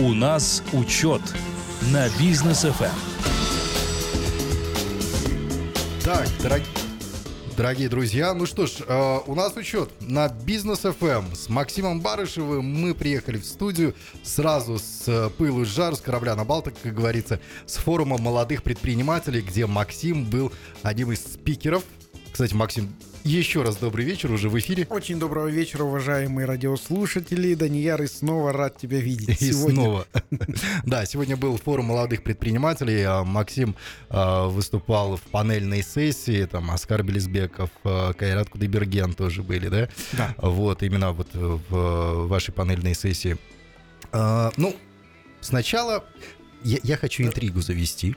У нас учет на бизнес ФМ. Так, дорогие... Дорогие друзья, ну что ж, э, у нас учет на Бизнес FM с Максимом Барышевым. Мы приехали в студию сразу с э, пылу с жар, с корабля на Балтик, как говорится, с форума молодых предпринимателей, где Максим был одним из спикеров. Кстати, Максим, еще раз добрый вечер, уже в эфире. Очень доброго вечера, уважаемые радиослушатели. Данияр, и снова рад тебя видеть. И сегодня. снова. Да, сегодня был форум молодых предпринимателей. А Максим а, выступал в панельной сессии. Там Оскар Белизбеков, а, Кайрат Кудайберген тоже были, да? Да. Вот, именно вот в вашей панельной сессии. Ну, сначала я, я хочу интригу завести.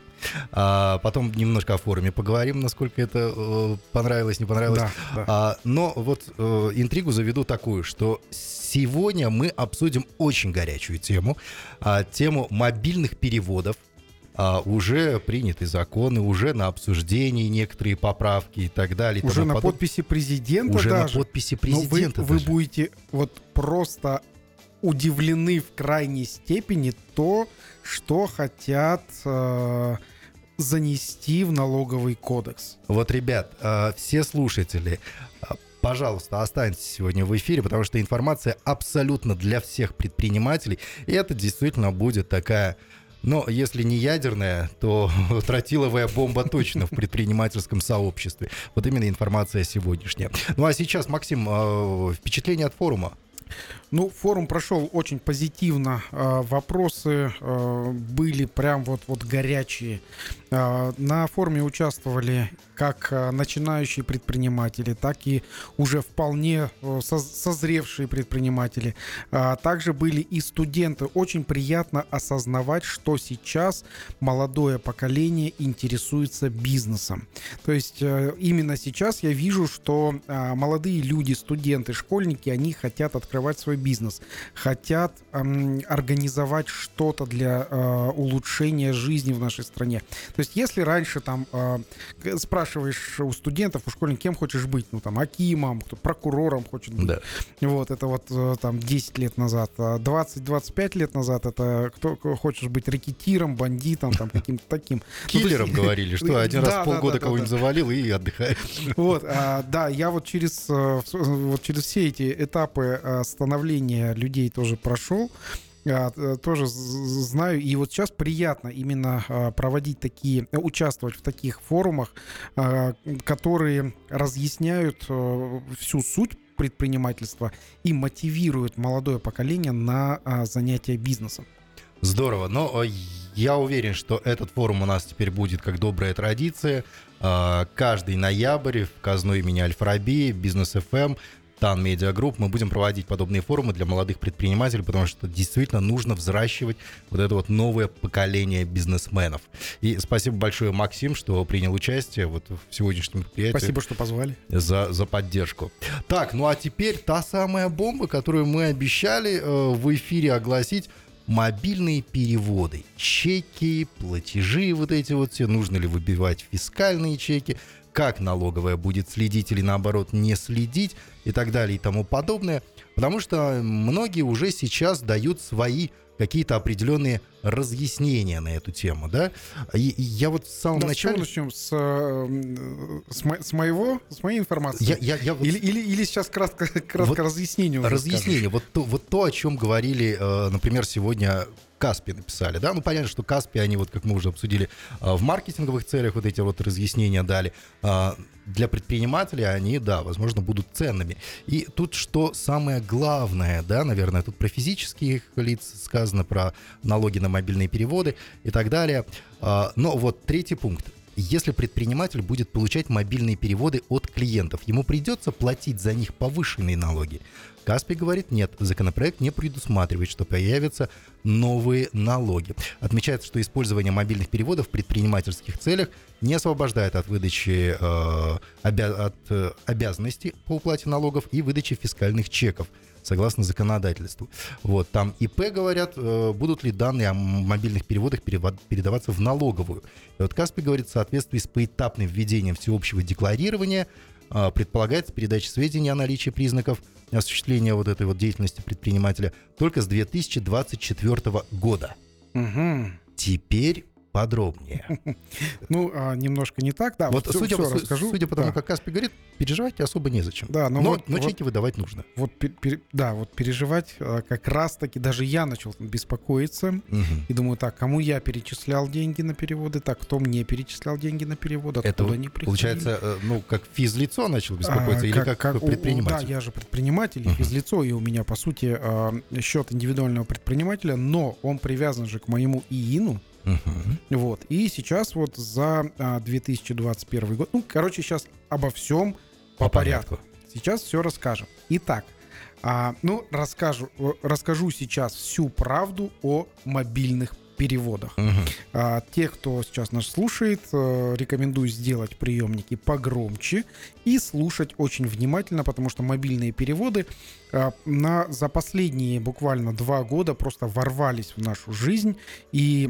А, потом немножко о форуме поговорим, насколько это э, понравилось, не понравилось. Да, да. А, но вот э, интригу заведу такую, что сегодня мы обсудим очень горячую тему, а, тему мобильных переводов. А, уже приняты законы, уже на обсуждении некоторые поправки и так далее. Уже на подоб... подписи президента уже даже. на подписи президента. Но вы, вы будете вот просто удивлены в крайней степени то, что хотят э, занести в налоговый кодекс. Вот, ребят, э, все слушатели, э, пожалуйста, останьтесь сегодня в эфире, потому что информация абсолютно для всех предпринимателей, и это действительно будет такая но если не ядерная, то тротиловая бомба точно в предпринимательском сообществе. Вот именно информация сегодняшняя. Ну а сейчас, Максим, э, впечатление от форума. Ну, форум прошел очень позитивно. А, вопросы а, были прям вот, вот горячие. А, на форуме участвовали как начинающие предприниматели, так и уже вполне созревшие предприниматели. Также были и студенты. Очень приятно осознавать, что сейчас молодое поколение интересуется бизнесом. То есть именно сейчас я вижу, что молодые люди, студенты, школьники, они хотят открывать свой бизнес, хотят эм, организовать что-то для э, улучшения жизни в нашей стране. То есть, если раньше там э, спрашиваешь у студентов, у школьников, кем хочешь быть, ну там акимом, кто прокурором хочет быть, да. вот это вот э, там 10 лет назад, 20-25 лет назад это кто хочешь быть рекетиром, бандитом, там каким-то таким. Ну, Киллером говорили, что один раз полгода кого-нибудь завалил и отдыхаешь. Вот, а, да, я вот через э, вот через все эти этапы э, становления людей тоже прошел. Э, тоже знаю. И вот сейчас приятно именно а, проводить такие, участвовать в таких форумах, а, которые разъясняют э, всю суть предпринимательства и мотивируют молодое поколение на а, занятия бизнесом. Здорово. Но я уверен, что этот форум у нас теперь будет как добрая традиция. Каждый ноябрь в КазНУ имени Аль-Фараби, Бизнес FM Tan Media Group мы будем проводить подобные форумы для молодых предпринимателей, потому что действительно нужно взращивать вот это вот новое поколение бизнесменов. И спасибо большое, Максим, что принял участие вот в сегодняшнем мероприятии. Спасибо, что позвали. За, за поддержку. Так, ну а теперь та самая бомба, которую мы обещали э, в эфире огласить мобильные переводы, чеки, платежи вот эти вот все, нужно ли выбивать фискальные чеки, как налоговая будет следить или наоборот не следить и так далее и тому подобное. Потому что многие уже сейчас дают свои какие-то определенные разъяснения на эту тему, да? И, я вот в самом да, начале... С начнем? С, э, с, мо... с моего, с моей информации? Я, я, я вот... или, или, или сейчас кратко, кратко вот разъяснение Разъяснение. Вот то, вот то, о чем говорили, э, например, сегодня Каспи написали, да, ну понятно, что Каспи, они вот, как мы уже обсудили, а, в маркетинговых целях вот эти вот разъяснения дали. А, для предпринимателей они, да, возможно, будут ценными. И тут что самое главное, да, наверное, тут про физических лиц сказано, про налоги на мобильные переводы и так далее. А, но вот третий пункт. Если предприниматель будет получать мобильные переводы от клиентов, ему придется платить за них повышенные налоги. Каспий говорит, нет, законопроект не предусматривает, что появятся новые налоги. Отмечается, что использование мобильных переводов в предпринимательских целях не освобождает от выдачи э, обя- от э, обязанностей по уплате налогов и выдачи фискальных чеков согласно законодательству. Вот, там ИП говорят, э, будут ли данные о мобильных переводах передаваться в налоговую. И вот Каспий говорит, в соответствии с поэтапным введением всеобщего декларирования э, предполагается передача сведений о наличии признаков осуществления вот этой вот деятельности предпринимателя только с 2024 года. Мгм. Теперь подробнее. Ну, а, немножко не так, да. Вот всё- судя, су- расскажу. судя по тому, Да. как Каспи говорит, переживать особо незачем. Да, но но, вот- но вот- чеки выдавать нужно. Вот, пер- пер- да, вот переживать а, как раз-таки даже я начал беспокоиться и думаю, так, кому я перечислял деньги на переводы, так, кто мне перечислял деньги на переводы, откуда Это они приходили. Получается, э, ну, как физлицо начал беспокоиться А, или как, предприниматель? Да, я же предприниматель, физлицо, и у меня, по сути, счет индивидуального предпринимателя, но он привязан же к моему ИИНу, Мгм. вот. И сейчас вот за а, 2021 год, ну, короче, сейчас обо всем по, порядку. Сейчас все расскажем. Итак, а, ну, расскажу, э, расскажу сейчас всю правду о мобильных переводах. Мгм. А, те, кто сейчас нас слушает, э, рекомендую сделать приемники погромче и слушать очень внимательно, потому что мобильные переводы а, на, за последние буквально два года просто ворвались в нашу жизнь и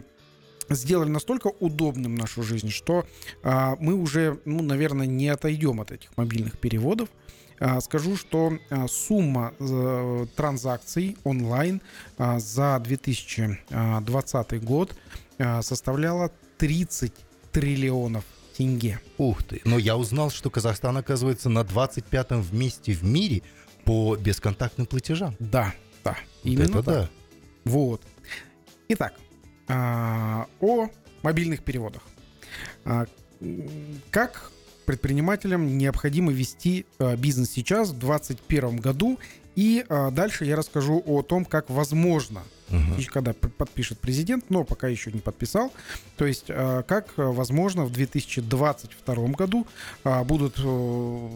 сделали настолько удобным нашу жизнь, что а, мы уже, ну, наверное, не отойдем от этих мобильных переводов. А, Скажу, что а, сумма э, транзакций онлайн а, за 2020 год а, составляла 30 триллионов тенге. Ух ты. Но я узнал, что Казахстан оказывается на 25-м месте в мире по бесконтактным платежам. Да, да, Вот именно это так. да. Вот. Итак, а, о мобильных переводах. А, Как предпринимателям необходимо вести а, бизнес сейчас, в 2021 году, и а, дальше я расскажу о том, как возможно и когда подпишет президент, но пока еще не подписал. То есть, как возможно в 2022 году а, будут э,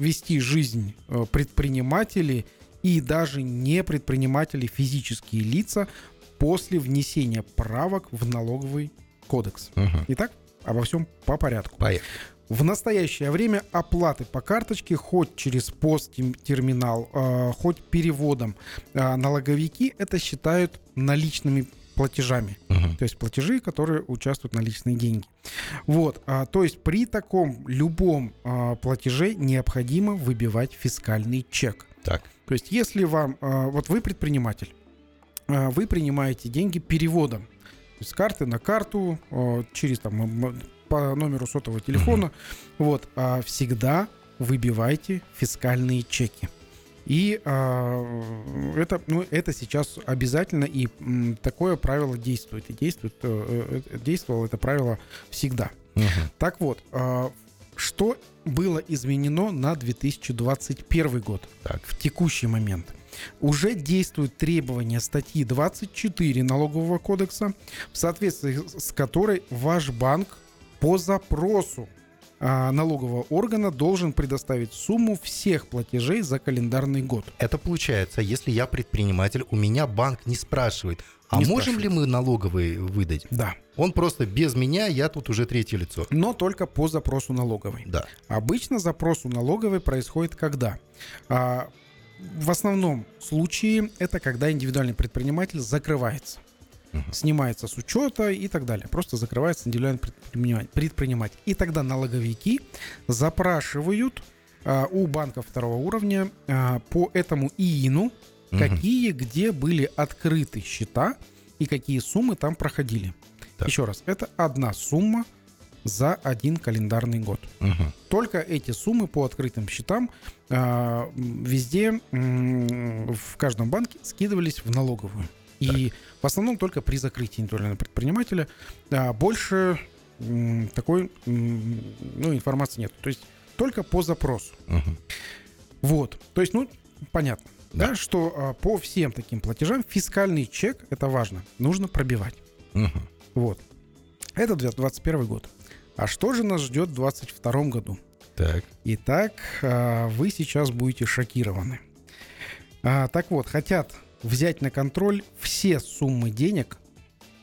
вести жизнь э, предприниматели и даже не предприниматели, физические лица после внесения правок в налоговый кодекс. Мгм. Итак, обо всем по порядку. Поехали. В настоящее время оплаты по карточке, хоть через посттерминал, э, хоть переводом, э, налоговики это считают наличными платежами. Мгм. То есть платежи, которые участвуют наличные деньги. Вот. а, то есть при таком любом а, платеже необходимо выбивать фискальный чек. Так. То есть если вам... а, вот вы предприниматель, а, вы принимаете деньги переводом. То есть с карты на карту, а, через там по номеру сотового телефона. Вот. а, всегда выбивайте фискальные чеки. И а, это, ну, это сейчас обязательно, и м, такое правило действует. И действует, э, э, действовало это правило всегда. Мгм. Так вот, а, что было изменено на 2021 год Так. в текущий момент? Уже действуют требования статьи 24 Налогового кодекса, в соответствии с которой ваш банк по запросу а, налогового органа должен предоставить сумму всех платежей за календарный год. Это получается, если я предприниматель, у меня банк не спрашивает, а Не можем спрашивает. ли мы налоговые выдать? Да. Он просто без меня, я тут уже третье лицо. Но только по запросу налоговой. Да. Обычно запрос у налоговой происходит когда? А, в основном случае это когда индивидуальный предприниматель закрывается. Мгм. Снимается с учета и так далее. Просто закрывается индивидуальный предприниматель. И тогда налоговики запрашивают а, у банка второго уровня а, по этому ИИНу, Мгм. какие где были открыты счета и какие суммы там проходили. Так. Еще раз, это одна сумма за один календарный год. Мгм. Только эти суммы по открытым счетам м, везде м, в каждом банке скидывались в налоговую. И в основном только при закрытии индивидуального предпринимателя а, больше м, такой м, ну, информации нет. То есть только по запросу. Мгм. Вот. То есть, ну, понятно, да, Да. что а, по всем таким платежам фискальный чек, это важно, нужно пробивать. Мгм. Вот. Это 2021 год. А что же нас ждет в 2022 году? Так. Итак, а, вы сейчас будете шокированы. А, Так вот, хотят взять на контроль все суммы денег,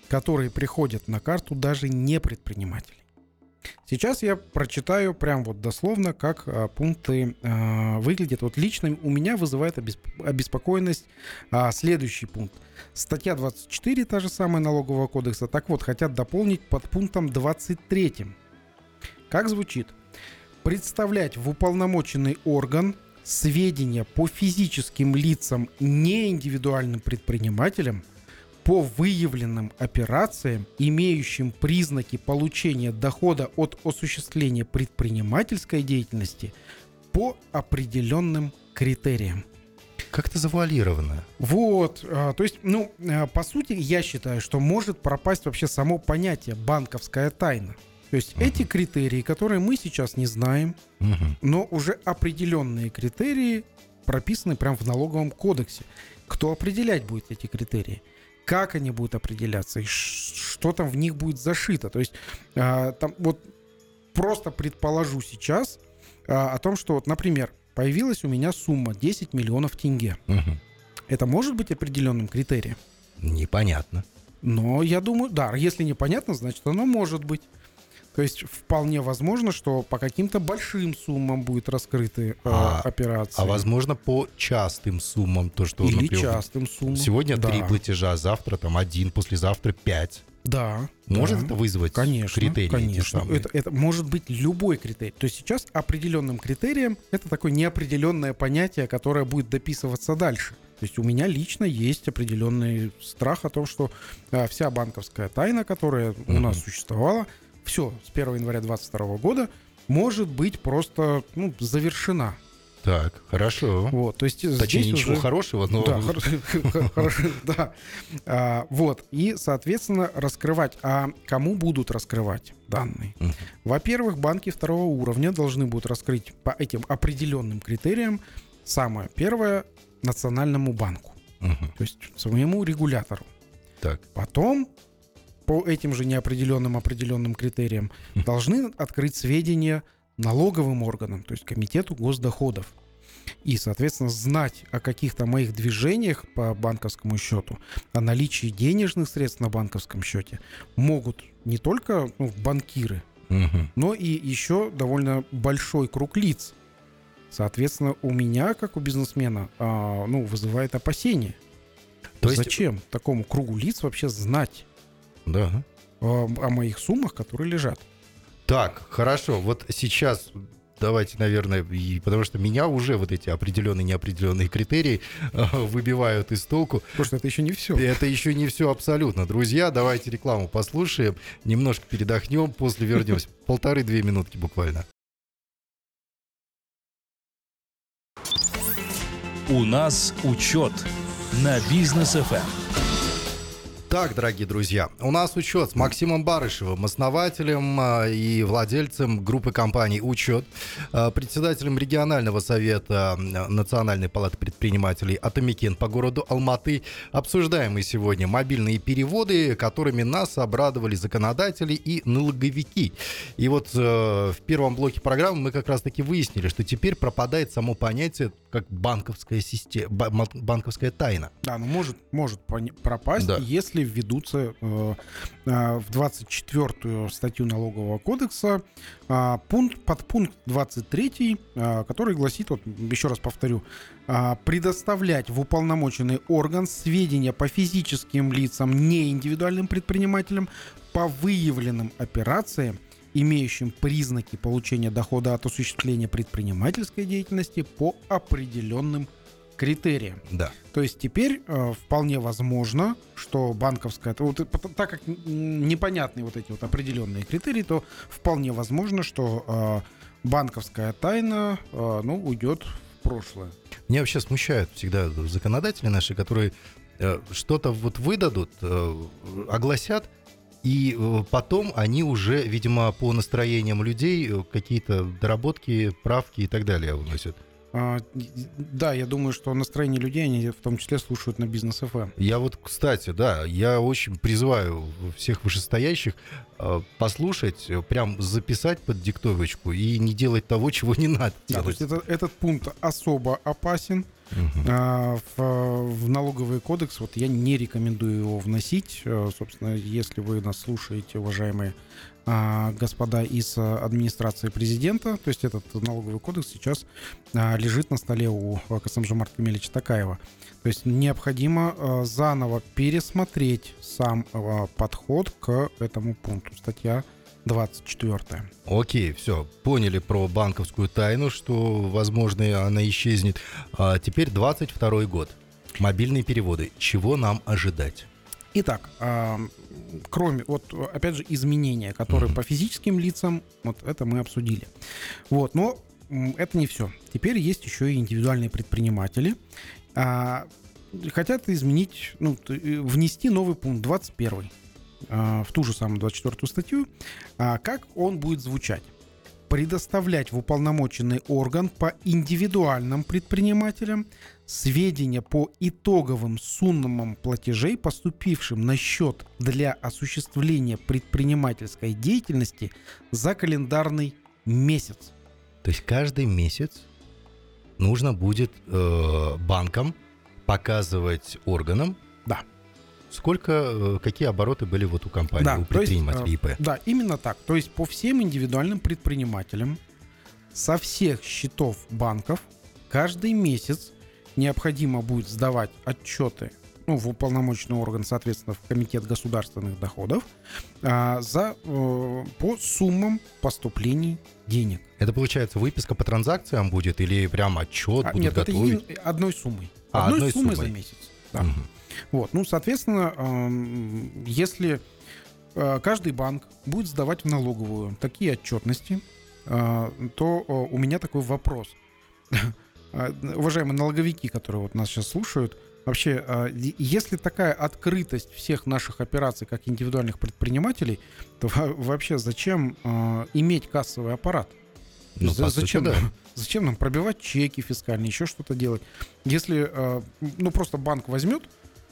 которые приходят на карту даже не предпринимателей. Сейчас я прочитаю прям вот дословно, как а, пункты а, выглядят. Вот лично у меня вызывает обесп- обеспокоенность а, следующий пункт. Статья 24, та же самая налогового кодекса. Так вот, хотят дополнить под пунктом 23. Как звучит? Представлять в уполномоченный орган сведения по физическим лицам, не индивидуальным предпринимателям, по выявленным операциям, имеющим признаки получения дохода от осуществления предпринимательской деятельности по определенным критериям. Как-то завуалировано. Вот, а, то есть, ну, а, по сути, я считаю, что может пропасть вообще само понятие банковская тайна. То есть Мгм. эти критерии, которые мы сейчас не знаем, Мгм. но уже определенные критерии прописаны прямо в налоговом кодексе. Кто определять будет эти критерии? Как они будут определяться? И что там в них будет зашито? То есть а, там вот просто предположу сейчас а, о том, что вот, например, появилась у меня сумма 10 миллионов тенге. Мгм. Это может быть определенным критерием? Непонятно. Но я думаю, да, если непонятно, значит оно может быть. То есть вполне возможно, что по каким-то большим суммам будет раскрыты э, А- операции. А возможно, по частым суммам, то, что, Или например, частым суммам. сегодня да. три платежа, завтра там один, послезавтра пять. Да. Может да. это вызвать Конечно, критерии? конечно. Это, это может быть любой критерий. То есть сейчас определенным критерием это такое неопределенное понятие, которое будет дописываться дальше. То есть у меня лично есть определенный страх о том, что а, вся банковская тайна, которая у нас существовала, все с 1 января 2022 года может быть просто ну, завершена. Так, хорошо. Вот, то есть Точнее, здесь ничего уже... хорошего, но... Да, хоро- хорошо, да. А, Вот, и, соответственно, раскрывать. А кому будут раскрывать данные? Во-первых, банки второго уровня должны будут раскрыть по этим определенным критериям самое первое национальному банку, то есть своему регулятору. Так. Потом по этим же неопределенным определенным критериям Мгм. должны открыть сведения налоговым органам, то есть комитету госдоходов. И, соответственно, знать о каких-то моих движениях по банковскому счету, о наличии денежных средств на банковском счете могут не только ну, банкиры, Мгм. но и еще довольно большой круг лиц. Соответственно, у меня, как у бизнесмена, а, ну, вызывает опасения. То есть- Зачем такому кругу лиц вообще знать Да. о моих суммах, которые лежат? Так, хорошо. Вот сейчас давайте, наверное, и, потому что меня уже вот эти определенные неопределенные критерии э, выбивают из толку. Потому что это еще не все. Это еще не все абсолютно. Друзья, давайте рекламу послушаем, немножко передохнем, после вернемся. Полторы-две минутки буквально. У нас учет на Бизнес FM. Так, дорогие друзья, у нас учет с Максимом Барышевым, основателем а, и владельцем группы компаний «Учет», а, председателем регионального совета м, Национальной палаты предпринимателей «Атамекен» по городу Алматы. Обсуждаем мы сегодня мобильные переводы, которыми нас обрадовали законодатели и налоговики. И вот э, в первом блоке программы мы как раз-таки выяснили, что теперь пропадает само понятие как банковская система, банковская тайна. Да, ну может, может пропасть, Да. если введутся э, э, в 24-ю статью налогового кодекса а, пункт, подпункт 23, а, который гласит, вот еще раз повторю, а, предоставлять в уполномоченный орган сведения по физическим лицам, не индивидуальным предпринимателям, по выявленным операциям, имеющим признаки получения дохода от осуществления предпринимательской деятельности по определенным критериям. Да. То есть теперь э, вполне возможно, что банковская, вот, так как непонятны вот эти вот определенные критерии, то вполне возможно, что э, банковская тайна, э, ну, уйдет в прошлое. Меня вообще смущают всегда законодатели наши, которые э, что-то вот выдадут, э, огласят, и э, потом они уже, видимо, по настроениям людей э, какие-то доработки, правки и так далее вносят. А, да, я думаю, что настроение людей, они в том числе слушают на бизнес Эм. ФМ. Я вот, кстати, да, я очень призываю всех вышестоящих э, послушать, э, прям записать под диктовочку и не делать того, чего не надо Да, то делать. есть это- этот пункт особо опасен. А, в, в налоговый кодекс вот я не рекомендую его вносить. Э, Собственно, если вы нас слушаете, уважаемые а, господа из а, администрации президента, то есть этот налоговый кодекс сейчас а, лежит на столе у а, Касамжа Кемелича Такаева. То есть необходимо а, заново пересмотреть сам а, подход к этому пункту. Статья 24. Окей, все, поняли про банковскую тайну, что, возможно, она исчезнет. А теперь 22 год. Мобильные переводы. Чего нам ожидать? Итак, а, кроме, вот, опять же, изменения, которые Мгм. по физическим лицам, вот это мы обсудили. Вот, но это не все. Теперь есть еще и индивидуальные предприниматели. а, хотят изменить, ну, э, внести новый пункт 21 а, в ту же самую 24 статью. А, как он будет звучать? Предоставлять в уполномоченный орган по индивидуальным предпринимателям сведения по итоговым суммам платежей, поступившим на счет для осуществления предпринимательской деятельности за календарный месяц. То есть каждый месяц нужно будет э, банкам показывать органам, Да. Сколько, э, какие обороты были вот у компании, Да, у есть, предпринимателей ИП. Да, именно так. То есть по всем индивидуальным предпринимателям со всех счетов банков каждый месяц необходимо будет сдавать отчеты ну, в уполномоченный орган, соответственно, в Комитет государственных доходов а, за, э, по суммам поступлений денег. Это получается выписка по транзакциям будет или прям отчет А, будут нет, это готовить? еди- одной суммой. А, одной, одной суммой, суммой. за месяц. Да. Мгм. Вот, ну, соответственно, если э, каждый банк будет сдавать в налоговую такие отчетности, э, то э, у меня такой вопрос. Э, Уважаемые налоговики, которые вот нас сейчас слушают, вообще, е- если такая открытость всех наших операций как индивидуальных предпринимателей, то во- вообще зачем иметь кассовый аппарат? Ну, За- сути, зачем, да. зачем нам пробивать чеки фискальные, еще что-то делать? Если, ну, просто банк возьмет,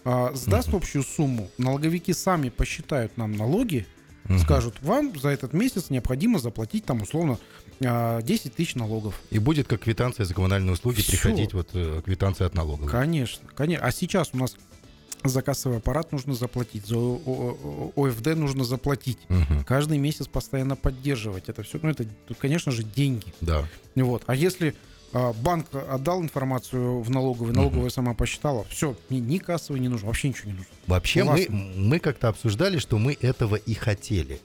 э, сдаст общую сумму, налоговики сами посчитают нам налоги, Мгм. скажут, вам за этот месяц необходимо заплатить там условно э, 10 тысяч налогов. И будет как квитанция за коммунальные услуги Всё. приходить вот э, квитанция от налоговой. Конечно, конечно. А сейчас у нас за кассовый аппарат нужно заплатить, за ОФД нужно заплатить. Мгм. Каждый месяц постоянно поддерживать это все. Ну, это, конечно же, деньги. Да. Вот. А если а, банк отдал информацию в налоговую, налоговая сама посчитала, все, ни, ни кассовый не нужно, вообще ничего не нужно. Вообще мы, Классно. мы как-то обсуждали, что мы этого и хотели.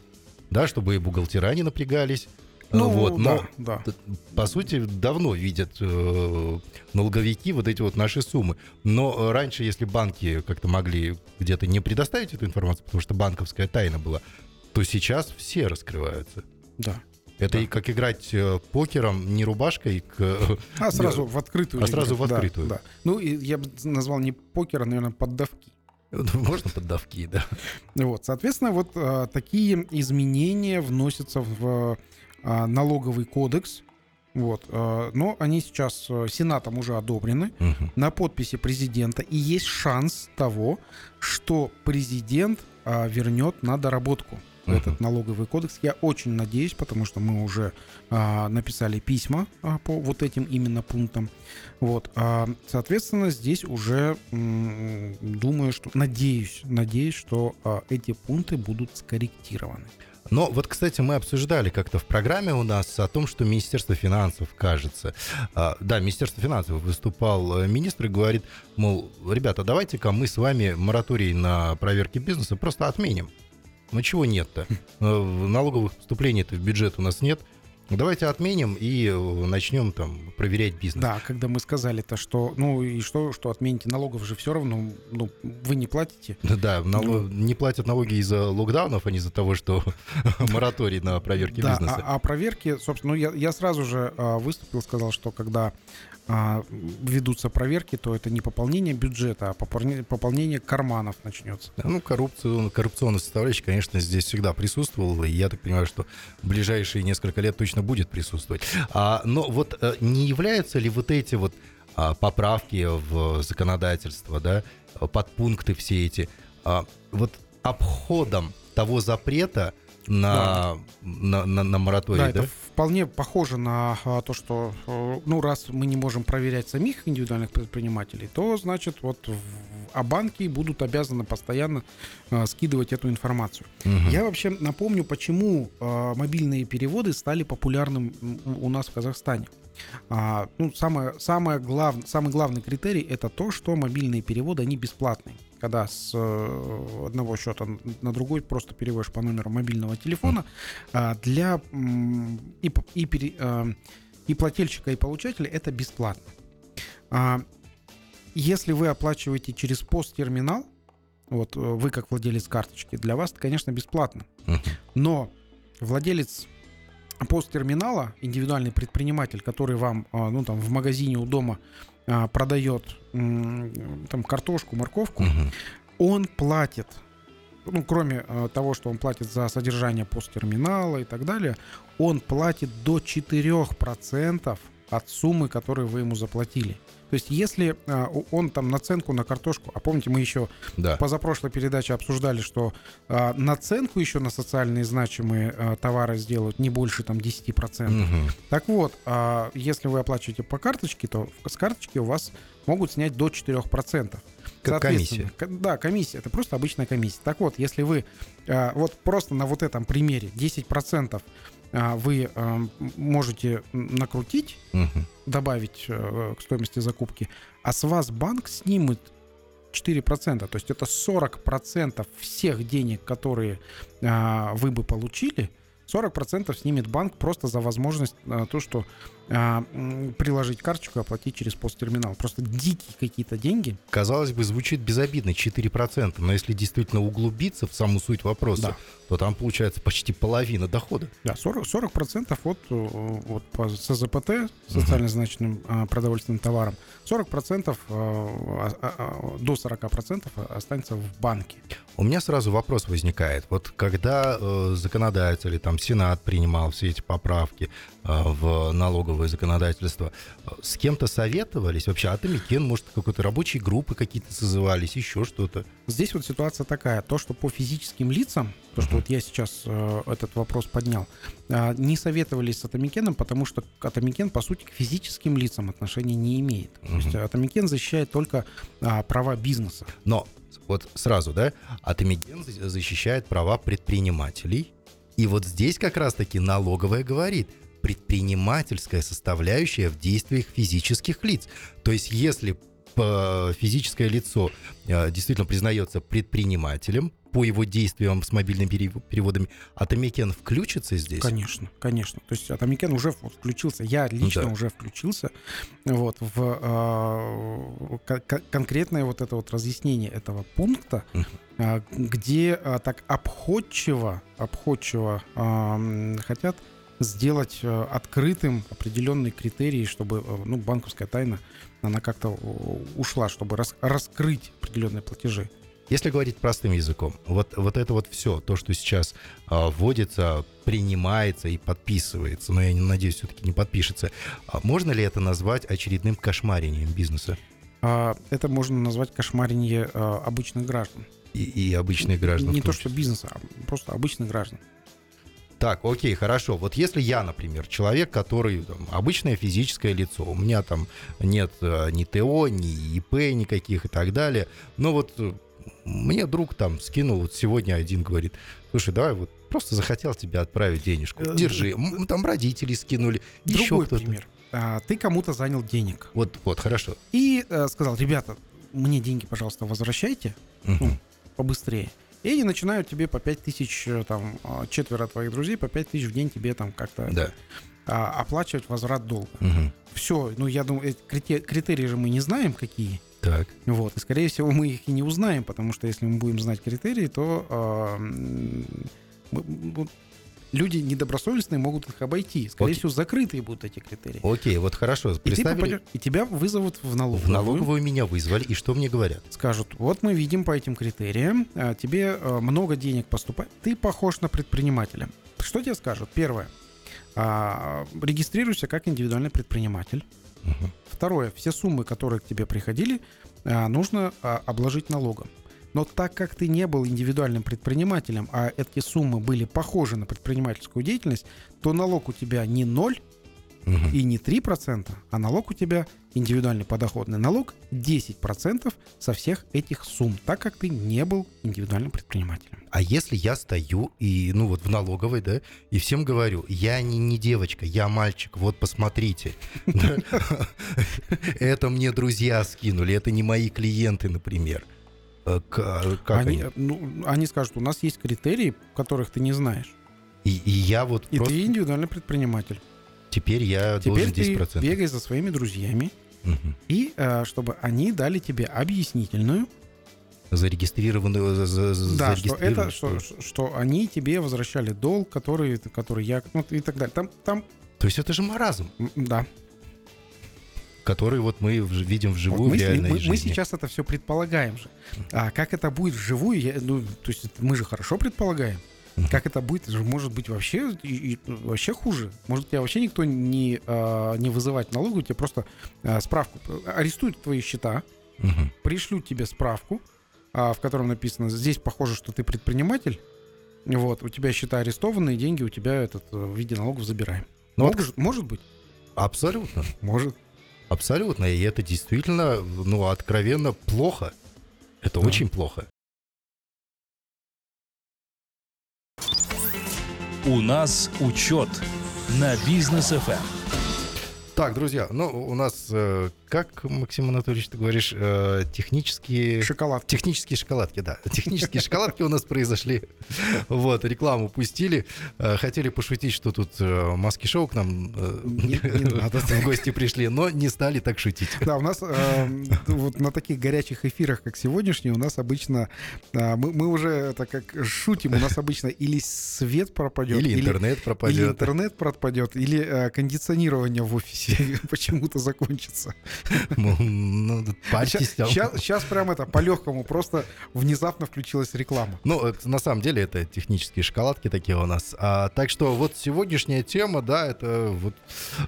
Да, чтобы и бухгалтера не напрягались. э, вот, но Ну, да, да. по сути, давно видят э, налоговики вот эти вот наши суммы. Но раньше, если банки как-то могли где-то не предоставить эту информацию, потому что банковская тайна была, то сейчас все раскрываются. да. Это Да. и как играть э, покером не рубашкой к... э, А сразу в открытую. А сразу в Да, открытую. Да, Ну, и я бы назвал не покер, а, наверное, поддавки. Можно поддавки, да. Вот, соответственно, вот а, такие изменения вносятся в а, налоговый кодекс. Вот, а, но они сейчас а, Сенатом уже одобрены Мгм. на подписи президента, и есть шанс того, что президент а, вернет на доработку Мгм. этот налоговый кодекс. Я очень надеюсь, потому что мы уже а, написали письма а, по вот этим именно пунктам. Вот, а, соответственно, здесь уже м, думаю, что надеюсь, надеюсь, что а, эти пункты будут скорректированы. Но вот, кстати, мы обсуждали как-то в программе у нас о том, что Министерство финансов, кажется, а, да, Министерство финансов выступал э, министр и говорит, мол, ребята, давайте-ка мы с вами мораторий на проверки бизнеса просто отменим. Ну чего нет-то? Э, Налоговых поступлений-то в бюджет у нас нет. Давайте отменим и э, начнем там проверять бизнес. Да, когда мы сказали-то, что, ну и что, что отмените налогов же все равно, ну, вы не платите. Да, нало- Ну. не платят налоги из-за локдаунов, а не из-за того, что мораторий на проверки Да, бизнеса. а, а проверки, собственно, ну, я, я сразу же а, выступил, сказал, что когда а, ведутся проверки, то это не пополнение бюджета, а пополнение, пополнение карманов начнется. Да, Ну, коррупцию, коррупционная составляющая, конечно, здесь всегда присутствовала, и я так понимаю, что в ближайшие несколько лет точно будет присутствовать. А, но вот э, не являются ли вот эти вот а, поправки в законодательство, да, подпункты все эти, а, вот обходом того запрета на, на, на, на мораторий, Да, да? это вполне похоже на а, то, что, э, ну, раз мы не можем проверять самих индивидуальных предпринимателей, то, значит, вот, а банки будут обязаны постоянно а, скидывать эту информацию. Мгм. Я вообще напомню, почему а, мобильные переводы стали популярным у нас в Казахстане. А, ну, самое, самое глав, самый главный критерий это то, что мобильные переводы, они бесплатные. когда с э, одного счета на другой просто переводишь по номеру мобильного телефона. А для и, и, э, и плательщика, и получателя это бесплатно. А если вы оплачиваете через посттерминал, вот вы как владелец карточки, для вас это, конечно, бесплатно. Но владелец посттерминала, индивидуальный предприниматель, который вам ну, там, в магазине у дома а, продает там картошку, морковку, угу. он платит, ну, кроме а, того, что он платит за содержание посттерминала и так далее, он платит до 4% от суммы, которую вы ему заплатили. То есть, если а, он там наценку на картошку, а помните, мы еще да. позапрошлой передаче обсуждали, что а, наценку еще на социальные значимые а, товары сделают не больше там 10%. Угу. Так вот, если вы оплачиваете по карточке, то с карточки у вас могут снять до 4%. Как комиссия. Да, комиссия. Это просто обычная комиссия. Так вот, если вы вот просто на вот этом примере 10% а, вы а, можете накрутить, угу. добавить э, к стоимости закупки, а с вас банк снимет 4%. То есть это 40% всех денег, которые а, вы бы получили, 40% снимет банк просто за возможность то, что а, приложить карточку и оплатить через посттерминал. Просто дикие какие-то деньги. Казалось бы, звучит безобидно, 4%, но если действительно углубиться в саму суть вопроса, да. то там получается почти половина дохода. Да, 40%, 40% от, вот, по СЗПТ, социально значимым uh продовольственным товарам, 40% а, а, до 40% останется в банке. У меня сразу вопрос возникает. Вот когда э, законодатели, там, Сенат принимал все эти поправки э, в налоговый налоговое законодательство. С кем-то советовались? Вообще, Атамекен, может, какой-то рабочей группы какие-то созывались, еще что-то? Здесь вот ситуация такая. То, что по физическим лицам, то, что вот я сейчас э, этот вопрос поднял, э, не советовались с Атамекеном, потому что Атамекен, по сути, к физическим лицам отношения не имеет. То есть Атамекен защищает только э, права бизнеса. Но вот сразу, да, Атамекен защищает права предпринимателей, и вот здесь как раз-таки налоговая говорит – предпринимательская составляющая в действиях физических лиц. То есть если э, физическое лицо э, действительно признается предпринимателем по его действиям с мобильными переводами, Атамекен включится здесь? Конечно, конечно. То есть Атамекен уже включился, я лично да. уже включился вот, в э, конкретное вот это вот разъяснение этого пункта, где так обходчиво, обходчиво э, хотят сделать э, открытым определенные критерии, чтобы э, ну, банковская тайна, она как-то ушла, чтобы рас, раскрыть определенные платежи. Если говорить простым языком, вот, вот это вот все, то, что сейчас а, вводится, принимается и подписывается, но я не надеюсь, все-таки не подпишется, а можно ли это назвать очередным кошмарением бизнеса? А, это можно назвать кошмарение обычных граждан. И, и обычных граждан. Не то, что бизнеса, а просто обычных граждан. Так, окей, хорошо. Вот если я, например, человек, который там, обычное физическое лицо, у меня там нет э, ни ТО, ни ИП никаких и так далее, но вот э, мне друг там скинул, вот сегодня один говорит, слушай, давай вот просто захотел тебе отправить денежку, э, держи. Там родители скинули, Другой еще кто-то. пример. А, ты кому-то занял денег. Вот, вот, хорошо. И э, сказал, ребята, мне деньги, пожалуйста, возвращайте, угу. ну, побыстрее. И они начинают тебе по 5 тысяч, э, там, а, четверо твоих друзей по 5 тысяч в день тебе там как-то да. а, оплачивать возврат долга. Угу. Все, ну я думаю, критерии, же мы не знаем какие. Так. Вот, и скорее всего мы их и не узнаем, потому что если мы будем знать критерии, то э, мы, люди недобросовестные могут их обойти. Скорее Окей. всего, закрытые будут эти критерии. Окей, вот хорошо. Представили... И, ты попадешь, и тебя вызовут в налоговую. В налоговую меня вызвали, и что мне говорят? Скажут, вот мы видим по этим критериям, а, тебе а, много денег поступает, ты похож на предпринимателя. Что тебе скажут? Первое, а, регистрируйся как индивидуальный предприниматель. Угу. Второе, все суммы, которые к тебе приходили, нужно обложить налогом. Но так как ты не был индивидуальным предпринимателем, а эти суммы были похожи на предпринимательскую деятельность, то налог у тебя не 0 угу. и не 3%, а налог у тебя, индивидуальный подоходный налог, 10% со всех этих сумм, так как ты не был индивидуальным предпринимателем. А если я стою и, ну вот в налоговой, да, и всем говорю, я не, не девочка, я мальчик, вот посмотрите. Это мне друзья скинули, это не мои клиенты, например. Э, к- Как они, они? ну, они скажут, у нас есть критерии, которых ты не знаешь. И, и я вот И просто... ты индивидуальный предприниматель. Теперь я Теперь должен ты 10%. бегай за своими друзьями, Мгм. и э, чтобы они дали тебе объяснительную, Зарегистрированную... за- за- за- да, что это, что, что они тебе возвращали долг, который, который я, ну, и так далее. Там, там, То есть это же маразм, да. Который вот мы видим Вот вживую мы, в реальной мы- мы жизни. сейчас это все предполагаем же. А как это будет вживую, я- ну, то есть мы же хорошо предполагаем. Как это будет, же может быть вообще и- и вообще хуже. Может тебя вообще никто не, а, не вызывать налоговую, тебе просто а, справку арестуют твои счета, Мгм. пришлют тебе справку, а, в котором написано, здесь похоже, что ты предприниматель, вот, у тебя счета арестованы, деньги у тебя этот, э, в виде налогов забираем. Ну вот- может, может быть, Абсолютно. может. Абсолютно. И это действительно, ну, откровенно плохо. Это Да. очень плохо. У нас учет на бизнес Эм. Так, друзья, ну, у нас, э, как, Максим Анатольевич, ты говоришь, э, технические... Шоколад. Технические шоколадки, да. Технические шоколадки у нас произошли. Вот, рекламу пустили. Э, Хотели пошутить, что тут маски-шоу к нам в гости пришли, но не стали так шутить. Да, у нас э, вот на таких горячих эфирах, как сегодняшний, у нас обычно мы, уже это как шутим, у нас обычно или свет пропадет, Или интернет или пропадет. интернет пропадет, или кондиционирование в офисе почему-то закончится. Ну, парьтесь там. Сейчас, прям это по-легкому, просто внезапно включилась реклама. Ну, это, на самом деле, это технические шоколадки такие у нас. А, так что вот сегодняшняя тема, да, это вот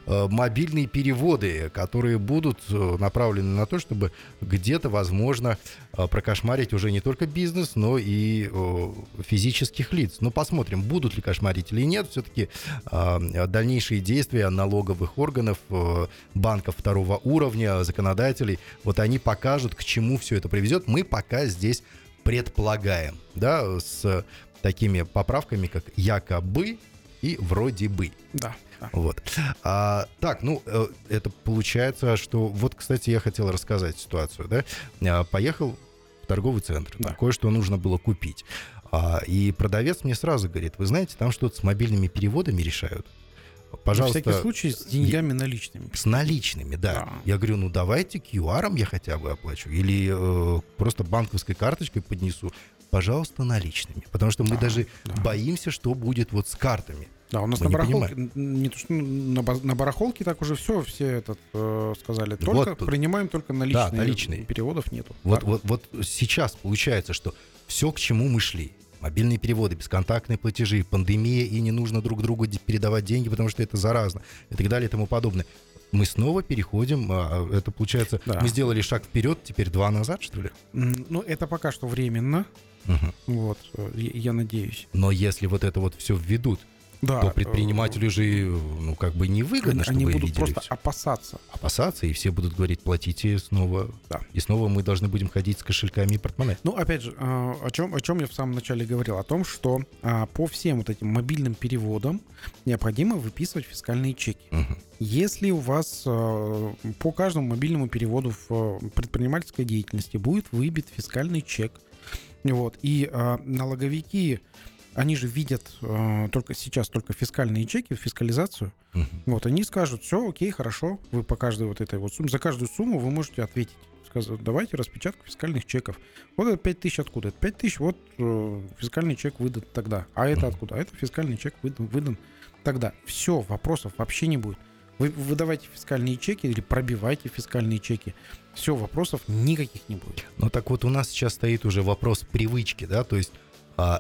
э, мобильные переводы, которые будут э, направлены на то, чтобы где-то, возможно, э, прокошмарить уже не только бизнес, но и э, физических лиц. Ну, посмотрим, будут ли кошмарить или нет. Все-таки дальнейшие действия налоговых органов, э, банков второго уровня, законодателей, вот они покажут, к чему все это приведет. Мы пока здесь предполагаем, да, с такими поправками, как якобы и вроде бы. Да. Вот. А, так, ну, э, это получается, что... Вот, кстати, я хотел рассказать ситуацию, да. А, Поехал в торговый центр, Да. кое-что нужно было купить. А, и продавец мне сразу говорит, вы знаете, там что-то с мобильными переводами решают. Пожалуйста, На всякий случай с деньгами наличными. с наличными, да. Да. Я говорю, ну давайте QR я хотя бы оплачу. Или э, просто банковской карточкой поднесу. Пожалуйста, наличными. Потому что мы Да, даже да. боимся, что будет вот с картами. Да, у нас Мы на не барахолке, не то, что на, на барахолке так уже все, все этот э, сказали. Только Вот принимаем только наличные. наличные. Переводов нету. Вот, Да. вот, вот сейчас получается, что все, к чему мы шли, мобильные переводы, бесконтактные платежи, пандемия, и не нужно друг другу передавать деньги, потому что это заразно, и так далее, и тому подобное. Мы снова переходим, а, это получается, Да. мы сделали шаг вперед, теперь два назад, что ли? Ну, это пока что временно. Мгм. Вот, э, я, я надеюсь. Но если вот это вот все введут, Да. то предпринимателю же, ну, как бы э, невыгодно, чтобы они будут видели просто всё. опасаться. опасаться, и все будут говорить, платите снова. Да. И снова мы должны будем ходить с кошельками и портмоне. Ну, опять же, э, о чем, о чем я в самом начале говорил? О том, что а, по всем вот этим мобильным переводам необходимо выписывать фискальные чеки. Мгм. Если у вас э, по каждому мобильному переводу в э, предпринимательской деятельности будет выбит фискальный чек, вот, и э, налоговики, они же видят э, только сейчас только фискальные чеки, фискализацию, Мгм. вот, они скажут, все, окей, хорошо, вы по каждой вот этой вот сумме, за каждую сумму вы можете ответить. Сказать, давайте распечатку фискальных чеков. Вот это 5 тысяч откуда? Это 5 тысяч, вот э, фискальный чек выдан тогда. А это Мгм. откуда? А это фискальный чек выдан, выдан тогда. Все, вопросов вообще не будет. Вы выдавайте фискальные чеки или пробивайте фискальные чеки. Все, вопросов никаких не будет. Ну так вот у нас сейчас стоит уже вопрос привычки, да, то есть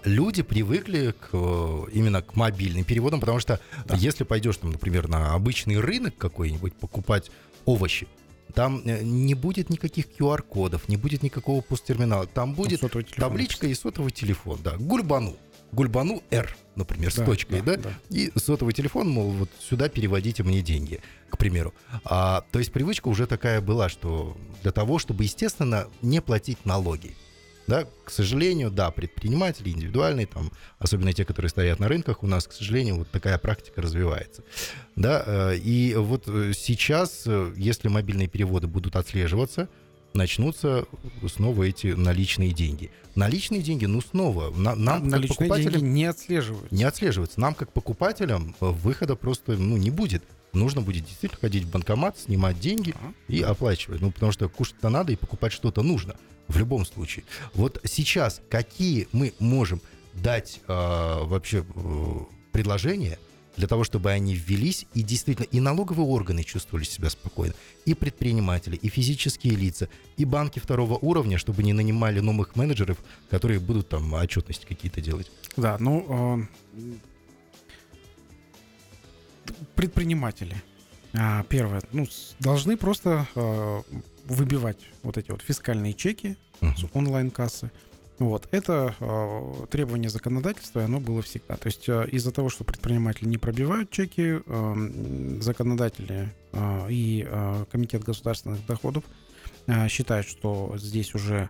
люди привыкли к, э, именно к мобильным переводам, потому что Да. если пойдешь, там, например, на обычный рынок какой-нибудь покупать овощи, там э, не будет никаких QR-кодов, не будет никакого посттерминала, там будет телефон табличка и сотовый телефон, да, Гульбану, Гульбану R, например, с Да, точкой, да, да. и сотовый телефон, мол, вот сюда переводите мне деньги, к примеру. А, то есть привычка уже такая была, что для того, чтобы, естественно, не платить налоги. Да, к сожалению, да, предприниматели индивидуальные, там, особенно те, которые стоят на рынках, у нас, к сожалению, вот такая практика развивается. Да, э, и вот э, сейчас, э, если мобильные переводы будут отслеживаться, начнутся снова эти наличные деньги. Наличные деньги, ну снова, на, нам как Наличные покупателям деньги не отслеживаются. не отслеживается. Нам как покупателям выхода просто ну, не будет. Нужно будет действительно ходить в банкомат, снимать деньги и оплачивать. Ну, потому что кушать-то надо и покупать что-то нужно. В любом случае. Вот сейчас какие мы можем дать э, вообще э, предложения для того, чтобы они ввелись и действительно и налоговые органы чувствовали себя спокойно, и предприниматели, и физические лица, и банки второго уровня, чтобы не нанимали новых менеджеров, которые будут там отчетности какие-то делать. Да, ну, э, предприниматели, а, первое, ну, должны просто э, выбивать вот эти вот фискальные чеки с онлайн-кассы. Вот. Это э, требование законодательства, и оно было всегда. То есть э, из-за того, что предприниматели не пробивают чеки, э, законодатели э, и э, Комитет государственных доходов э, считают, что здесь уже а,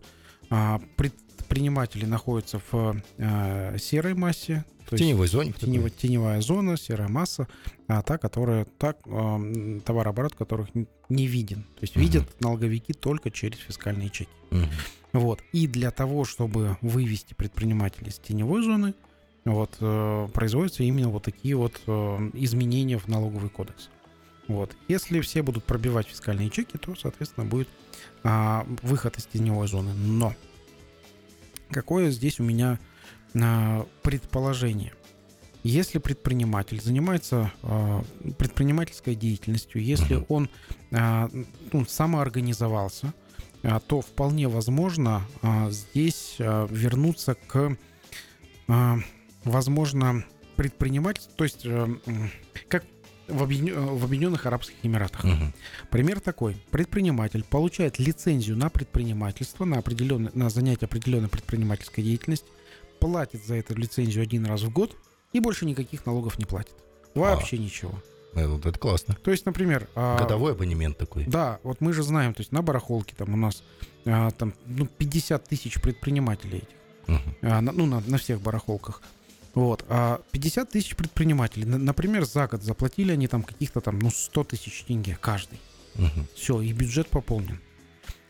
предприниматели находятся в э, серой массе, то В есть теневой зоне. тенево- теневая зона, серая масса, а та, которая так эм, товарооборот которых не виден. То есть Мгм. видят налоговики только через фискальные чеки. Мгм. Вот. И для того, чтобы вывести предпринимателей с теневой зоны, вот, э, производятся именно вот такие вот э, изменения в налоговый кодекс. Вот. Если все будут пробивать фискальные чеки, то, соответственно, будет а, выход из теневой зоны. Но какое здесь у меня а, предположение? Если предприниматель занимается а, предпринимательской деятельностью, если он а, ну, самоорганизовался, а, то вполне возможно а, здесь а, вернуться к, а, возможно, предпринимательству, то есть м, как в, Объединё- в Объединенных Арабских Эмиратах. Мгм. Пример такой. Предприниматель получает лицензию на предпринимательство, на, определенное, на занятие определенной предпринимательской деятельности, платит за эту лицензию один раз в год и больше никаких налогов не платит. Вообще ничего. Э, Вот это классно. То есть, например... а, Годовой абонемент такой. Да, вот мы же знаем, то есть на барахолке там у нас а, там, ну, 50 тысяч предпринимателей этих, Мгм. а, ну, на, на всех барахолках. Вот, а 50 тысяч предпринимателей, на- например, за год заплатили они там каких-то там, ну, 100 тысяч тенге каждый. Мгм. Все, и бюджет пополнен.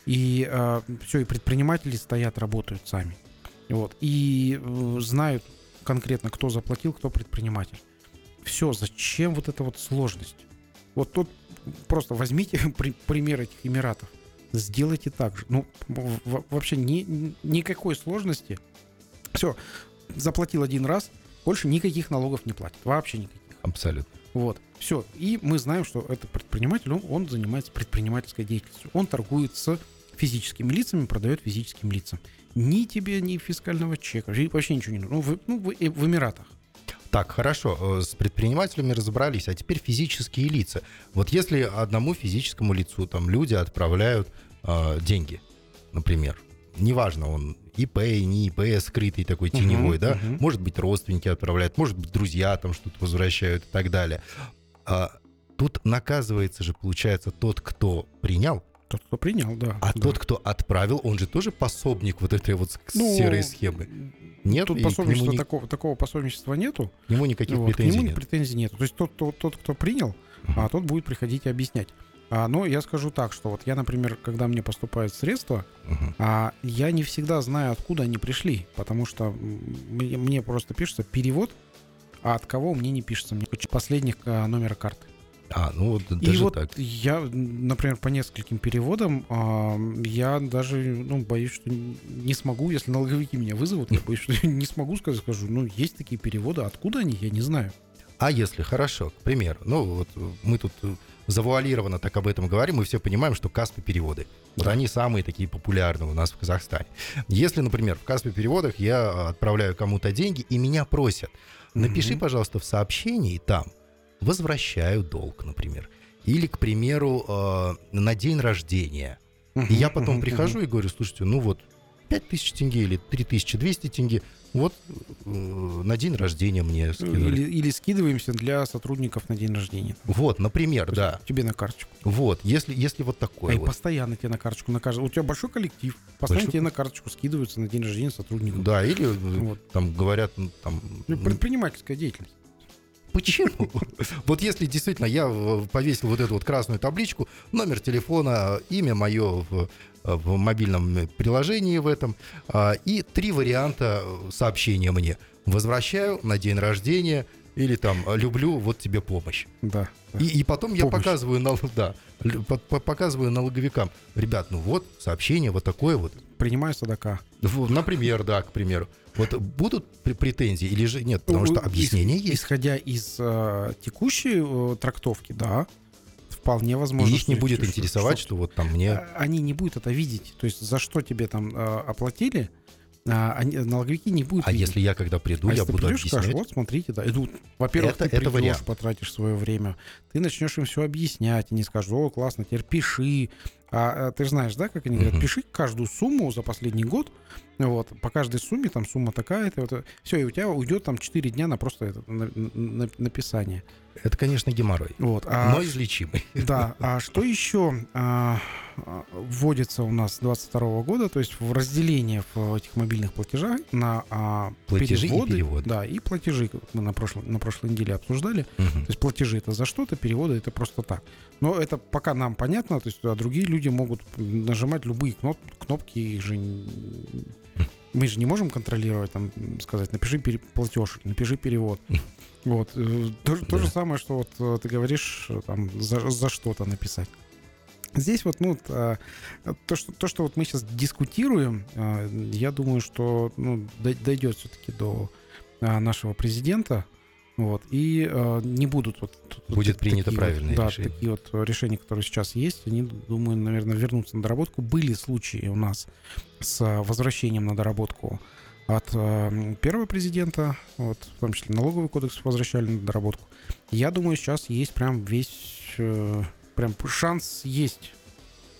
И все, и предприниматели стоят, работают сами. Вот. И э, знают конкретно, кто заплатил, кто предприниматель. Все, зачем вот эта вот сложность? Вот тут просто возьмите при- пример этих Эмиратов. Сделайте так же. Ну, вообще ни, никакой сложности. Все, заплатил один раз, больше никаких налогов не платит. Вообще никаких. Абсолютно. Вот, все. И мы знаем, что этот предприниматель, он, он занимается предпринимательской деятельностью. Он торгует с физическими лицами, продает физическим лицам. Ни тебе, ни фискального чека, вообще ничего не нужно. Ну, в, ну, в, э, в Эмиратах. Так, хорошо, э, с предпринимателями разобрались, а теперь физические лица. Вот если одному физическому лицу там люди отправляют э, деньги, например, неважно, он ИП, не ИП, скрытый такой теневой, да, мгм. может быть, родственники отправляют, может быть, друзья там что-то возвращают и так далее. А тут наказывается же, получается, тот, кто принял, Тот, кто принял, да. а да. тот, кто отправил, он же тоже пособник вот этой вот Ну, серой схемы. Нет, Тут к пособничества ни- такого, такого пособничества нету. К нему никаких Вот, к претензий нему нет. претензий нету. То есть тот, кто, тот, кто принял, а тот будет приходить и объяснять. А, но я скажу так, что вот я, например, когда мне поступают средства, Мгм. А я не всегда знаю, откуда они пришли, потому что мне, мне просто пишется перевод, а от кого мне не пишется. Мне последних а, номера карты. А, ну вот И даже вот так. я, например, по нескольким переводам, а, я даже ну, боюсь, что не смогу, если налоговики меня вызовут, я боюсь, что не смогу сказать, скажу, ну, есть такие переводы, откуда они, я не знаю. А если хорошо, к примеру, ну вот э, мы тут э, завуалированно так об этом говорим, мы все понимаем, что Каспи переводы. Вот они самые такие популярные у нас в Казахстане. Если, например, в Каспи переводах я отправляю кому-то деньги и меня просят, напиши, Мгм. пожалуйста, в сообщении там возвращаю долг, например. Или, к примеру, э, на день рождения. И я потом прихожу и говорю, слушайте, ну вот 5000 тенге или 3200 тенге, вот э, на день рождения мне скинули. Или, или скидываемся для сотрудников на день рождения. Вот, например, То да. Тебе на карточку. Вот, если, если вот А такое и вот. постоянно тебе на карточку на каждый. У тебя большой коллектив. Постоянно Большой тебе на карточку скидываются на день рождения сотрудников. Да, или э, Вот. там говорят, там... Ну, предпринимательская деятельность. Почему? Вот если действительно я э, повесил вот эту вот красную табличку, номер телефона, имя мое в э, в мобильном приложении в этом, а, и три варианта э, сообщения мне. Возвращаю на день рождения или там люблю, вот тебе помощь. Да. И, и потом я Помощь. показываю, нал- да, показываю налоговикам. Ребят, ну вот сообщение вот такое вот. Принимаю садака. В- Например, да, к примеру. Вот будут пр- претензии или же нет? Потому что объяснение ис- есть. Исходя из э, текущей э, трактовки, да, вполне И возможно. их не будет что- интересовать, что- что вот там мне... А, Они не будут это видеть. То есть за что тебе там э, оплатили, а, они, налоговики не будут А видеть. если я когда приду, А я буду придешь и скажешь, объяснять. вот смотрите, да, идут. Во-первых, Это- ты это придешь, вариант. потратишь свое время, ты начнешь им все объяснять, они скажут, о, классно, теперь пиши. А, а ты же знаешь, да, как они говорят, пиши каждую сумму за последний год, вот, по каждой сумме, там сумма такая-то, вот, все, и у тебя уйдет там 4 дня на просто это, на- на- написание. Это, конечно, геморрой. Вот, а Но излечимый. да, а что еще а, а, вводится у нас с 22 года, то есть в разделение в этих мобильных платежах на а, Платежи и переводы, переводы. да, и платежи, как мы на прошлой, на прошлой неделе обсуждали. Мгм. То есть платежи это за что-то, переводы это просто так. Но это пока нам понятно, то есть а другие люди могут нажимать любые кноп- кнопки, их же мы же не можем контролировать, там, сказать, напиши пере- платеж, напиши перевод. Вот. э, То, же- то же Да. самое, что вот э, ты говоришь, э, там, за, за что-то написать. Здесь вот, ну, а, то, что, то, что вот мы сейчас дискутируем, я думаю, что ну, дой- дойдет все-таки до а, нашего президента, вот, и а, не будут вот... Будет так- принято такие правильное да, решение. такие вот решения, которые сейчас есть, они, думаю, наверное, вернутся на доработку. Были случаи у нас с а, возвращением на доработку от а, первого президента, вот, в том числе налоговый кодекс возвращали на доработку. Я думаю, сейчас есть прям весь... э, Прям шанс есть.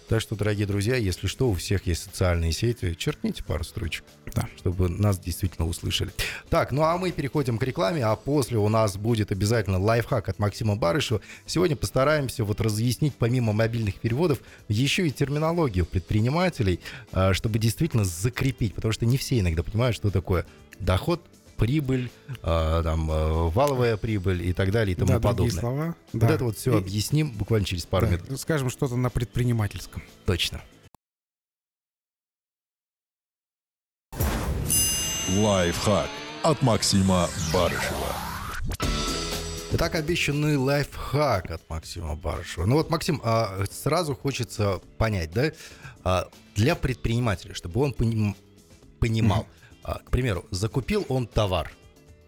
Так что, дорогие друзья, если что, у всех есть социальные сети, черкните пару строчек, Да. чтобы нас действительно услышали. Так, ну а мы переходим к рекламе, а после у нас будет обязательно лайфхак от Максима Барышева. Сегодня постараемся вот разъяснить помимо мобильных переводов еще и терминологию предпринимателей, а, чтобы действительно закрепить, потому что не все иногда понимают, что такое доход, прибыль, а, там, а, валовая прибыль и так далее и тому да, подобное. слова. Вот да. это вот все И- объясним буквально через пару да, минут. Скажем что-то на предпринимательском. Точно. Лайфхак от Максима Барышева. Итак, обещанный лайфхак от Максима Барышева. Ну вот, Максим, а, сразу хочется понять, да, а, для предпринимателя, чтобы он поним- понимал, к примеру, закупил он товар,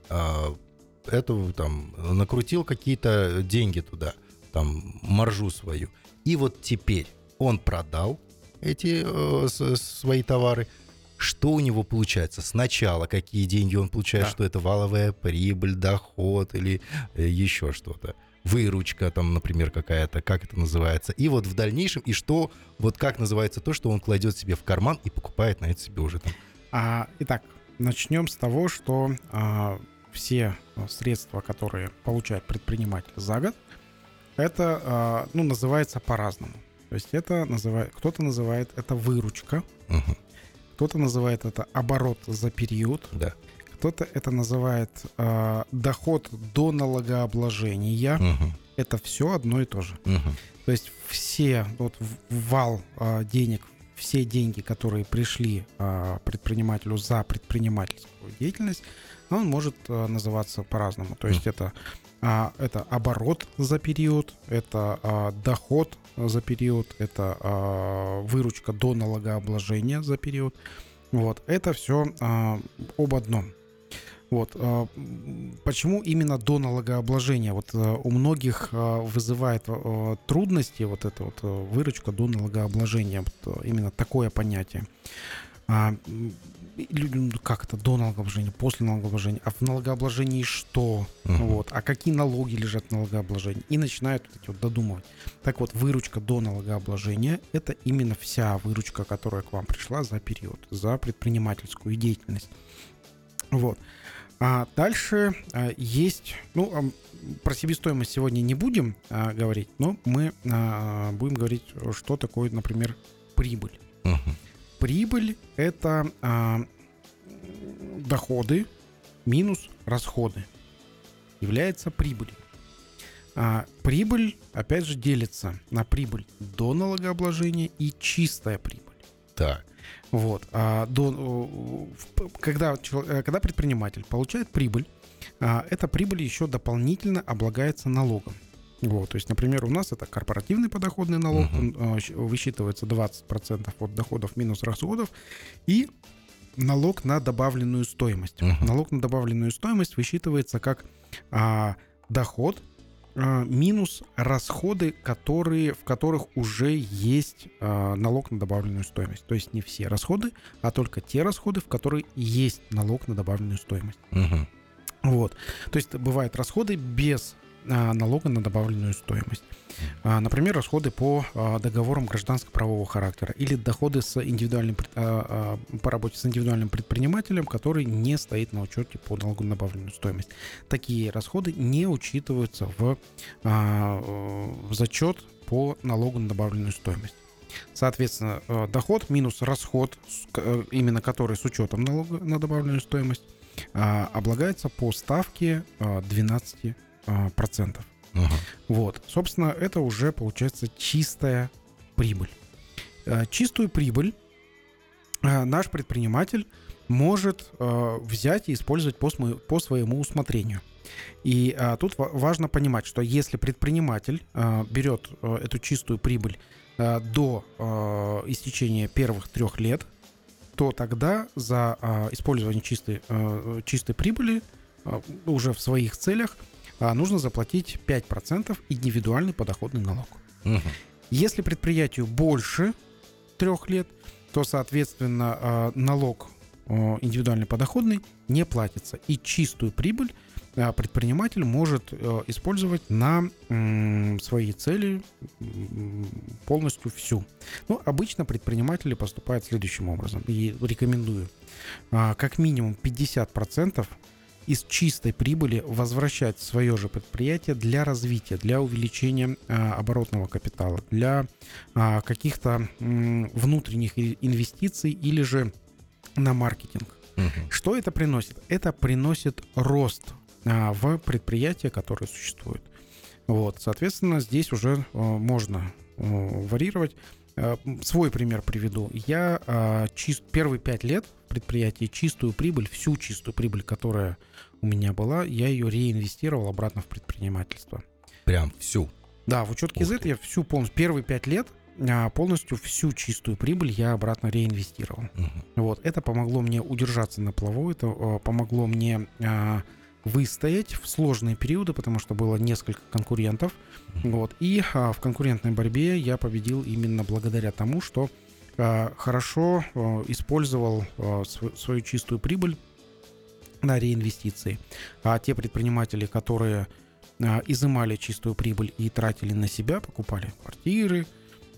а, эту там накрутил какие-то деньги туда, там маржу свою, и вот теперь он продал эти э, свои товары. Что у него получается? Сначала какие деньги он получает, Да. что это валовая прибыль, доход или э, еще что-то. Выручка там, например, какая-то, как это называется. И вот в дальнейшем, и что, вот как называется то, что он кладет себе в карман и покупает на это себе уже там. А, итак, начнем с того, что а, все а, средства, которые получает предприниматель за год, это, а, ну, называется по-разному. То есть это называет, кто-то называет это выручка, Мгм, кто-то называет это оборот за период, да. кто-то это называет а, доход до налогообложения. Мгм, Это все одно и то же. мгм. То есть все вот вал а, денег, все деньги, которые пришли а, предпринимателю за предпринимательскую деятельность, он может а, называться по-разному. То есть это а, это оборот за период, это доход за период, это выручка до налогообложения за период. Вот это все об одном. Вот. а, Почему именно до налогообложения? Вот а, у многих а, вызывает трудности вот эта вот выручка до налогообложения. Вот именно такое понятие. А, ну, как это до налогообложения, после налогообложения, а в налогообложении что? Мгм. Вот, а какие налоги лежат в налогообложении? И начинают вот эти вот додумывать. Так вот, выручка до налогообложения – это именно вся выручка, которая к вам пришла за период, за предпринимательскую деятельность. Вот. А дальше а, есть, ну, про себестоимость сегодня не будем а, говорить, но мы а, будем говорить, что такое, например, прибыль. Мгм. Прибыль – это а, доходы минус расходы. Является прибылью. А, прибыль, опять же, делится на прибыль до налогообложения и чистая прибыль. Так. Вот. А до, когда, э, когда предприниматель получает прибыль, а, эта прибыль еще дополнительно облагается налогом. Вот, то есть, например, у нас это корпоративный подоходный налог, uh-huh. он высчитывается 20% от доходов минус расходов, и налог на добавленную стоимость. Uh-huh. Налог на добавленную стоимость высчитывается как а, доход а, минус расходы, которые, в которых уже есть а, налог на добавленную стоимость. То есть не все расходы, а только те расходы, в которых есть налог на добавленную стоимость. Uh-huh. Вот. То есть бывают расходы без а, налога на добавленную стоимость. А, например, расходы по а, договорам гражданско-правового характера или доходы с индивидуальным, по работе с индивидуальным предпринимателем, который не стоит на учете по налогу на добавленную стоимость. Такие расходы не учитываются в, в зачет по налогу на добавленную стоимость. Соответственно, доход минус расход, э, именно который с учетом налога на добавленную стоимость, облагается по ставке 12 а, процентов. Ага. Вот, собственно, это уже получается чистая прибыль. А, чистую прибыль а, наш предприниматель может взять и использовать по, по своему усмотрению. И а, тут важно понимать, что если предприниматель а, берет а, эту чистую прибыль а, до а, истечения первых трех лет, то тогда за а, использование чистой, а, чистой прибыли а, уже в своих целях а, нужно заплатить 5% индивидуальный подоходный налог. Угу. Если предприятию больше трех лет, то, соответственно, а, налог индивидуальный подоходный не платится. И чистую прибыль а, предприниматель может использовать на свои цели полностью всю. Но обычно предприниматели поступают следующим образом. И рекомендую. Как минимум 50% из чистой прибыли возвращать в свое же предприятие для развития, для увеличения а, оборотного капитала, для а, каких-то м, внутренних инвестиций или же на маркетинг. Угу. Что это приносит? Это приносит рост а, в предприятия, которые существуют. Вот, соответственно, здесь уже можно варьировать. Свой пример приведу. Я чист, первые пять лет в предприятии чистую прибыль, всю чистую прибыль, которая у меня была, я ее реинвестировал обратно в предпринимательство. Прям всю? Да, в учет KZ я всю полностью, первые пять лет а, полностью всю чистую прибыль я обратно реинвестировал. Угу. Вот, это помогло мне удержаться на плаву, это помогло мне выстоять в сложные периоды, потому что было несколько конкурентов. Вот. И а, в конкурентной борьбе я победил именно благодаря тому, что а, хорошо а, использовал а, свою, свою чистую прибыль на реинвестиции. А те предприниматели, которые а, изымали чистую прибыль и тратили на себя, покупали квартиры,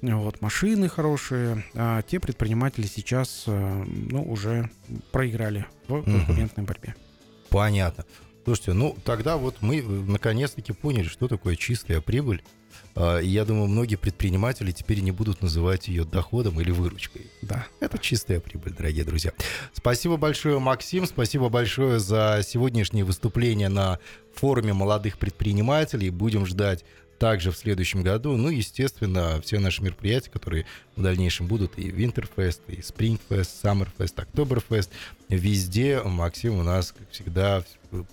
вот, машины хорошие, а те предприниматели сейчас а, ну, уже проиграли в конкурентной борьбе. Понятно. Слушайте, ну тогда вот мы э, наконец-таки поняли, что такое чистая прибыль. А, и я думаю, многие предприниматели теперь не будут называть ее доходом или выручкой. Да, это чистая прибыль, дорогие друзья. Спасибо большое, Максим. Спасибо большое за сегодняшнее выступление на форуме молодых предпринимателей. Будем ждать также в следующем году. Ну, естественно, все наши мероприятия, которые в дальнейшем будут, и Winterfest, и Springfest, Summerfest, Oktoberfest, везде Максим у нас, как всегда,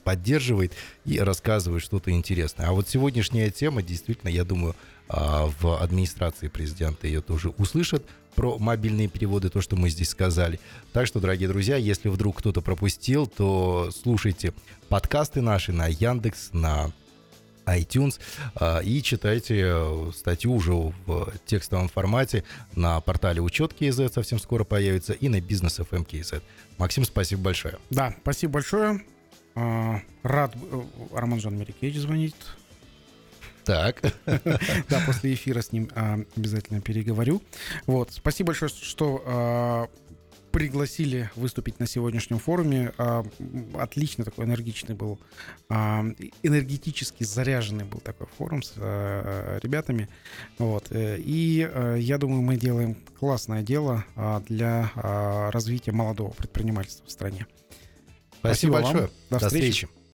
поддерживает и рассказывает что-то интересное. А вот сегодняшняя тема, действительно, я думаю, а, в администрации президента ее тоже услышат про мобильные переводы, то, что мы здесь сказали. Так что, дорогие друзья, если вдруг кто-то пропустил, то слушайте подкасты наши на Яндекс, на iTunes а, и читайте э, статью уже в текстовом формате на портале Учет КИЗ совсем скоро появится и на бизнес FM КИЗ. Максим, спасибо большое. Да, спасибо большое. А, рад э, Роман Жан Мерикевич звонит. Так. Да, после эфира с ним а, обязательно переговорю. Вот, спасибо большое, что пригласили выступить на сегодняшнем форуме. А, отлично такой энергичный был, а, энергетически заряженный был такой форум с а, ребятами. Вот. Э, и я думаю, мы делаем классное дело для развития молодого предпринимательства в стране. Спасибо, Спасибо большое. Вам. До, До встречи. встречи.